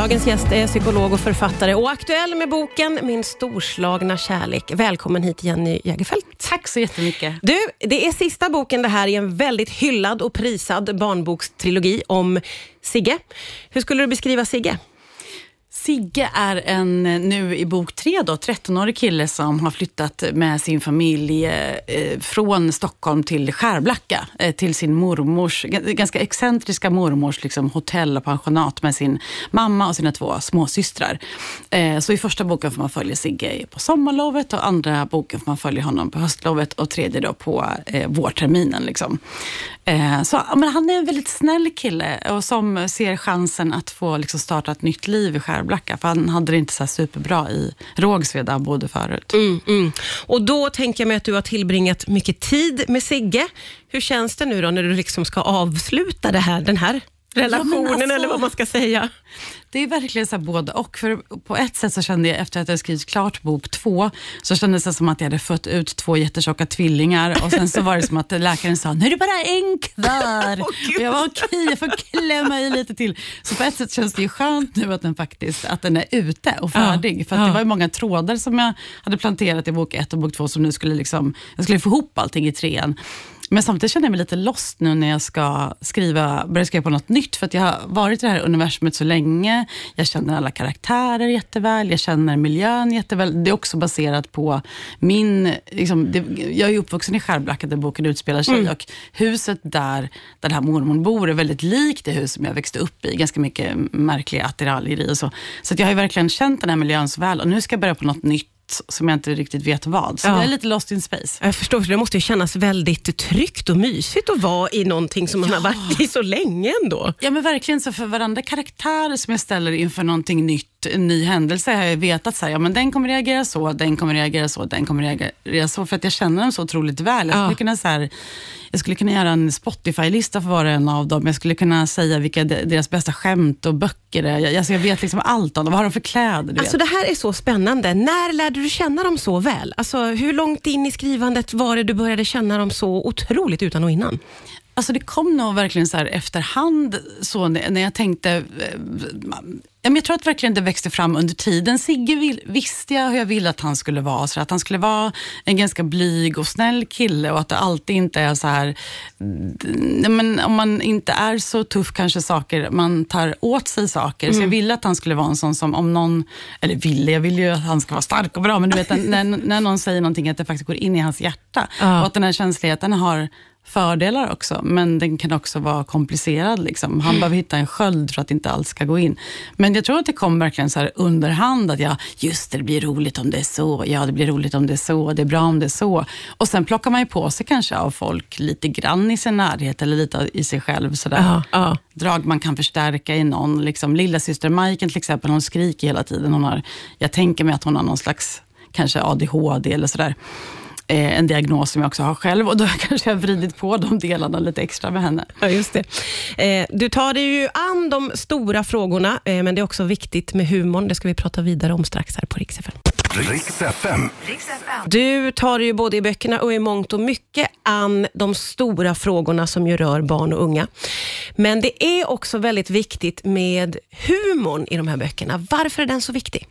Dagens gäst är psykolog och författare och aktuell med boken Min storslagna kärlek. Välkommen hit Jenny Jägerfeld. Tack så jättemycket. Du, det är sista boken det här i en väldigt hyllad och prisad barnbokstrilogi om Sigge. Hur skulle du beskriva Sigge? Sigge är en, nu i bok tre, då, 13-årig kille som har flyttat med sin familj eh, från Stockholm till Skärblacka, eh, till sin mormors, ganska excentriska mormors liksom, hotell och pensionat med sin mamma och sina två småsystrar. Eh, så i första boken får man följa Sigge på sommarlovet och andra boken får man följa honom på höstlovet och tredje då på vårterminen. Liksom. Så, men han är en väldigt snäll kille och som ser chansen att få liksom, starta ett nytt liv i Skärblacka Skärblacka, för han hade det inte så superbra i Rågsved där han bodde förut. Mm, mm. Och då tänker jag mig att du har tillbringat mycket tid med Sigge. Hur känns det nu då när du liksom ska avsluta det här, den här relationen ja, alltså, eller vad man ska säga. Det är verkligen så både och. För på ett sätt så kände jag efter att jag skrivit klart bok två, så kändes det som att jag hade fött ut två jättetjocka tvillingar och sen så var det som att läkaren sa, nu är det bara en kvar. oh, och jag var okej, okay, jag får klämma i lite till. Så på ett sätt känns det ju skönt nu att den faktiskt att den är ute och färdig. Ja, för ja. det var ju många trådar som jag hade planterat i bok ett och bok två som nu skulle liksom, jag skulle få ihop allting i trean. Men samtidigt känner jag mig lite lost nu när jag ska skriva, börja skriva på något nytt. För att jag har varit i det här universumet så länge. Jag känner alla karaktärer jätteväl. Jag känner miljön jätteväl. Det är också baserat på min... Liksom, det, jag är uppvuxen i Skärblacka där boken utspelar sig. Mm. Och huset där, där den här mormor bor är väldigt likt det hus som jag växte upp i. Ganska mycket märkliga attiraljer i och så. Så jag har verkligen känt den här miljön så väl. Och nu ska jag börja på något nytt som jag inte riktigt vet vad. Så ja. jag är lite lost in space. Jag förstår, för det måste ju kännas väldigt tryggt och mysigt att vara i någonting som man ja. har varit i så länge ändå. Ja men verkligen, så för varandra karaktär som jag ställer inför någonting nytt, en ny händelse, har jag vetat så här, ja men den kommer reagera så, den kommer reagera så, den kommer reagera så, för att jag känner dem så otroligt väl. Jag skulle, kunna, så här, jag skulle kunna göra en Spotify-lista för var och en av dem. Jag skulle kunna säga vilka deras bästa skämt och böcker är. Jag, alltså jag vet liksom allt om dem. Vad har de för kläder? Alltså det här är så spännande. När lärde du känna dem så väl? Alltså, hur långt in i skrivandet var det du började känna dem så otroligt utan och innan? Alltså det kom nog verkligen så här efterhand, så när jag tänkte... Eh, jag tror att verkligen det växte fram under tiden. Sigge vill, visste jag hur jag ville att han skulle vara. Så att han skulle vara en ganska blyg och snäll kille och att det alltid inte är så här... Men om man inte är så tuff kanske saker, man tar åt sig saker. Mm. Så jag mm. ville att han skulle vara en sån som om någon... Eller ville, jag ville ju att han ska vara stark och bra, men du vet när, när någon säger någonting att det faktiskt går in i hans hjärta. Ja. Och att den här känsligheten har fördelar också, men den kan också vara komplicerad. Liksom. Han behöver hitta en sköld för att inte allt ska gå in. Men jag tror att det kom verkligen så här underhand, att ja, just det, det blir roligt om det är så, ja, det blir roligt om det är så, det är bra om det är så. Och sen plockar man ju på sig kanske av folk lite grann i sin närhet eller lite i sig själv. Sådär. Uh, uh. Drag man kan förstärka i någon. Liksom, lilla syster Majken till exempel, hon skriker hela tiden. Hon har, jag tänker mig att hon har någon slags kanske ADHD eller sådär. Eh, en diagnos som jag också har själv och då kanske jag vridit på de delarna lite extra med henne. Ja, just det. Eh, du tar dig ju an de stora frågorna, eh, men det är också viktigt med humorn. Det ska vi prata vidare om strax här på Rix FM. Rix FM. Du tar ju både i böckerna och i mångt och mycket an de stora frågorna som ju rör barn och unga. Men det är också väldigt viktigt med humorn i de här böckerna. Varför är den så viktig?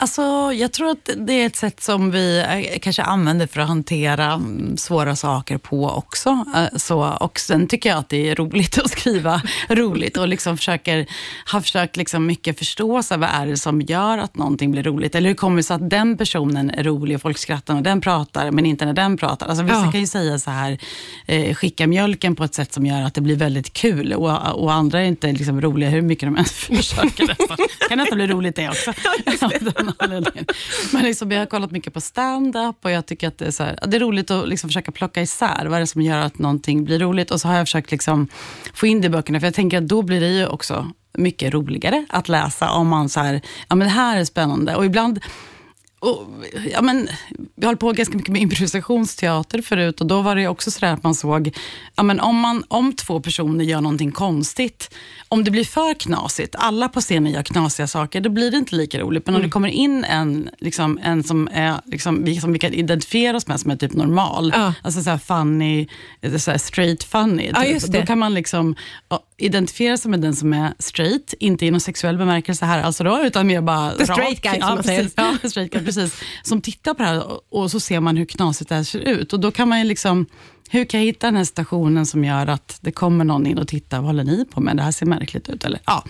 Alltså, jag tror att det är ett sätt som vi eh, kanske använder för att hantera mm, svåra saker på också. Eh, så, och sen tycker jag att det är roligt att skriva roligt och liksom försöker, har försökt liksom mycket förstå så vad är det som gör att någonting blir roligt. Eller hur kommer det sig att den personen är rolig och folk skrattar när den pratar, men inte när den pratar. Alltså, vissa ja. kan ju säga så här, eh, skicka mjölken på ett sätt som gör att det blir väldigt kul och, och andra är inte liksom roliga hur mycket de än försöker. Det kan nästan bli roligt det också. Ja, Men liksom, jag har kollat mycket på stand-up och jag tycker att det är, så här, det är roligt att liksom försöka plocka isär vad är det som gör att någonting blir roligt. Och så har jag försökt liksom få in det i böckerna, för jag tänker att då blir det ju också mycket roligare att läsa om man så här, ja men det här är spännande. Och ibland och, ja, men, vi höll på ganska mycket med improvisationsteater förut och då var det också sådär att man såg, ja, men om, man, om två personer gör någonting konstigt, om det blir för knasigt, alla på scenen gör knasiga saker, då blir det inte lika roligt. Men mm. om det kommer in en, liksom, en som, är, liksom, vi, som vi kan identifiera oss med som är typ normal, ja. alltså så funny, så straight funny, ja, typ. då kan man liksom identifierar sig med den som är straight, inte i någon sexuell bemärkelse här alltså då, utan mer bara The straight guy, som man säger. Ja. straight guy, precis. Som tittar på det här och, och så ser man hur knasigt det här ser ut. Och då kan man ju liksom hur kan jag hitta den här stationen som gör att det kommer någon in och tittar, vad håller ni på med? Det här ser märkligt ut. Eller, ja.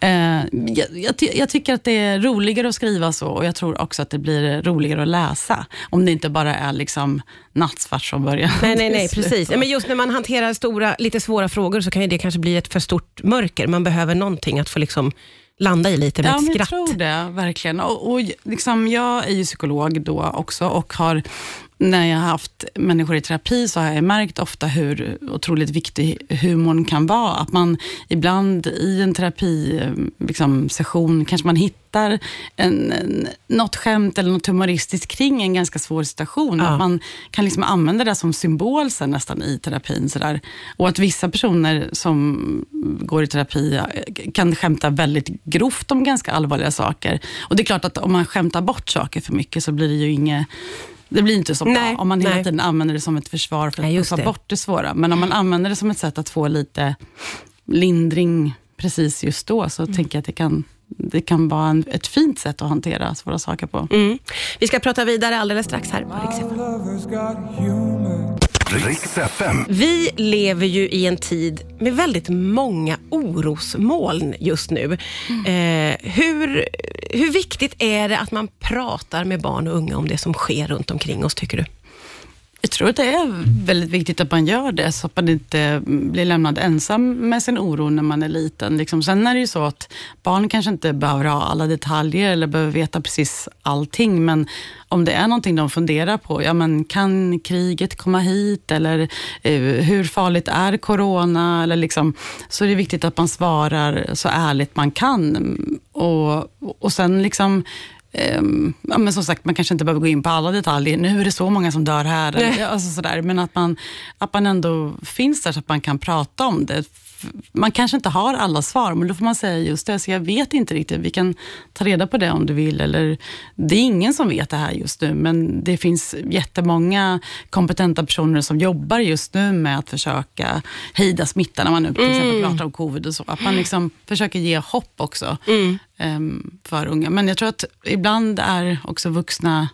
Eh, jag, jag, jag, tycker att det är roligare att skriva så och jag tror också att det blir roligare att läsa. Om det inte bara är liksom nattsvart från början. Nej, nej, nej precis. Men just när man hanterar stora, lite svåra frågor så kan det kanske bli ett för stort mörker. Man behöver någonting att få liksom landa i lite med ja, ett skratt. Jag tror det, verkligen. Och, och liksom, jag är ju psykolog då också och har när jag har haft människor i terapi så har jag märkt ofta hur otroligt viktig humorn kan vara. Att man ibland i en terapisession liksom, kanske man hittar en, en, något skämt eller något humoristiskt kring en ganska svår situation. Ja. Att man kan liksom använda det som symbol sen nästan i terapin. Sådär. Och att vissa personer som går i terapi kan skämta väldigt grovt om ganska allvarliga saker. Och det är klart att om man skämtar bort saker för mycket så blir det ju inget det blir inte så bra nej, om man hela nej. tiden använder det som ett försvar för att nej, ta bort det svåra. Men om man använder det som ett sätt att få lite lindring precis just då, så mm. tänker jag att det kan det kan vara en, ett fint sätt att hantera svåra saker på. Mm. Vi ska prata vidare alldeles strax här på vi lever ju i en tid med väldigt många orosmoln just nu. Mm. Eh, hur, hur viktigt är det att man pratar med barn och unga om det som sker runt omkring oss, tycker du? Jag tror att det är väldigt viktigt att man gör det, så att man inte blir lämnad ensam med sin oro när man är liten. Liksom. Sen är det ju så att barn kanske inte behöver ha alla detaljer eller behöver veta precis allting, men om det är någonting de funderar på, ja men kan kriget komma hit eller eh, hur farligt är corona? Eller liksom, så är det viktigt att man svarar så ärligt man kan. Och, och sen liksom Um, ja, men som sagt, man kanske inte behöver gå in på alla detaljer. Nu är det så många som dör här. Eller, alltså sådär. Men att man, att man ändå finns där så att man kan prata om det man kanske inte har alla svar, men då får man säga just det. Så jag vet inte riktigt. Vi kan ta reda på det om du vill. Eller, det är ingen som vet det här just nu, men det finns jättemånga kompetenta personer som jobbar just nu med att försöka hejda smittan, när man nu till mm. exempel pratar om covid och så. Att man liksom försöker ge hopp också mm. um, för unga. Men jag tror att ibland är också vuxna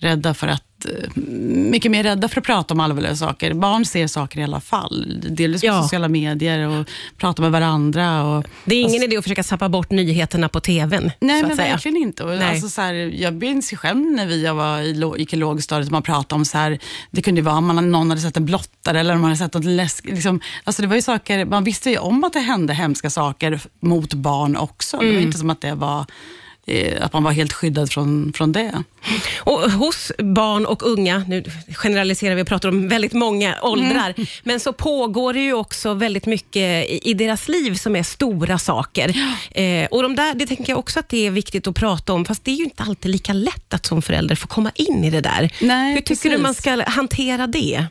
rädda för att Eh, mycket mer rädda för att prata om allvarliga saker. Barn ser saker i alla fall. Delvis på ja. sociala medier och pratar med varandra. Och, det är ingen alltså, idé att försöka sappa bort nyheterna på TVn. Nej, men säga. verkligen inte. Och alltså, så här, jag minns ju själv när vi jag var i, gick i lågstadiet och man pratade om så här, det kunde vara om man, någon hade sett en blottare eller om man hade sett något läsk. Liksom, alltså, det var ju saker, man visste ju om att det hände hemska saker mot barn också. Mm. Det var mm. inte som att det var att man var helt skyddad från, från det. Och hos barn och unga, nu generaliserar vi och pratar om väldigt många åldrar, mm. men så pågår det ju också väldigt mycket i, i deras liv som är stora saker. Ja. Eh, och de där, Det tänker jag också att det är viktigt att prata om, fast det är ju inte alltid lika lätt att som förälder få komma in i det där. Nej, Hur tycker precis. du man ska hantera det?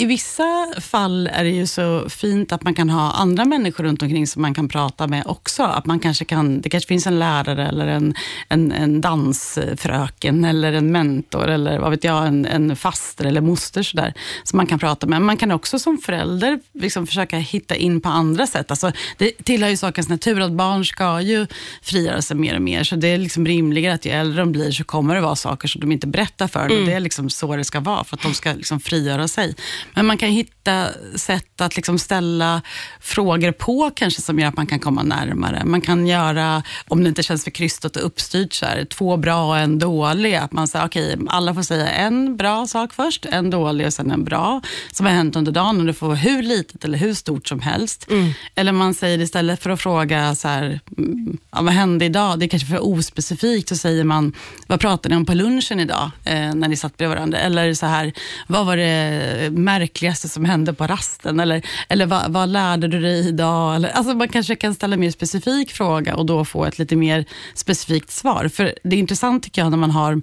I vissa fall är det ju så fint att man kan ha andra människor runt omkring som man kan prata med också. Att man kanske kan, det kanske finns en lärare eller en, en, en dansfröken eller en mentor eller vad vet jag, en, en faster eller moster sådär, som man kan prata med. Man kan också som förälder liksom försöka hitta in på andra sätt. Alltså, det tillhör ju sakens natur att barn ska ju frigöra sig mer och mer, så det är liksom rimligare att ju äldre de blir så kommer det vara saker som de inte berättar för mm. Det är liksom så det ska vara, för att de ska liksom frigöra sig. Men man kan hitta sätt att liksom ställa frågor på kanske som gör att man kan komma närmare. Man kan göra, om det inte känns för krystat och uppstyrt, så här, två bra och en dålig. Att man säger, okej, okay, alla får säga en bra sak först, en dålig och sen en bra, som har hänt under dagen och det får vara hur litet eller hur stort som helst. Mm. Eller man säger istället för att fråga, så här, mm, ja, vad hände idag? Det är kanske för ospecifikt, så säger man, vad pratade ni om på lunchen idag, eh, när ni satt bredvid varandra? Eller så här, vad var det märkligaste som hände på rasten? Eller, eller vad, vad lärde du dig idag? Eller, alltså man kanske kan ställa en mer specifik fråga och då få ett lite mer specifikt svar. För det är intressant tycker jag när man har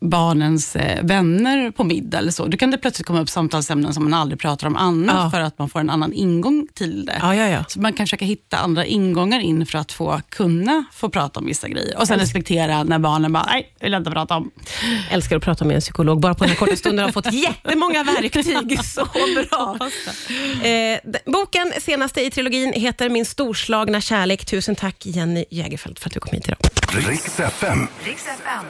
barnens eh, vänner på middag eller så. Då kan det plötsligt komma upp samtalsämnen som man aldrig pratar om annars, ja. för att man får en annan ingång till det. Ja, ja, ja. Så man kan försöka hitta andra ingångar in för att få kunna få prata om vissa grejer. Och sen respektera när barnen bara, nej, vill jag inte prata om. älskar att prata med en psykolog. Bara på den här korta stunden har fått jättemånga verktyg. Så bra. Eh, boken, senaste i trilogin, heter Min storslagna kärlek. Tusen tack Jenny Jägerfeld för att du kom hit idag. Riks FM. Riks FM.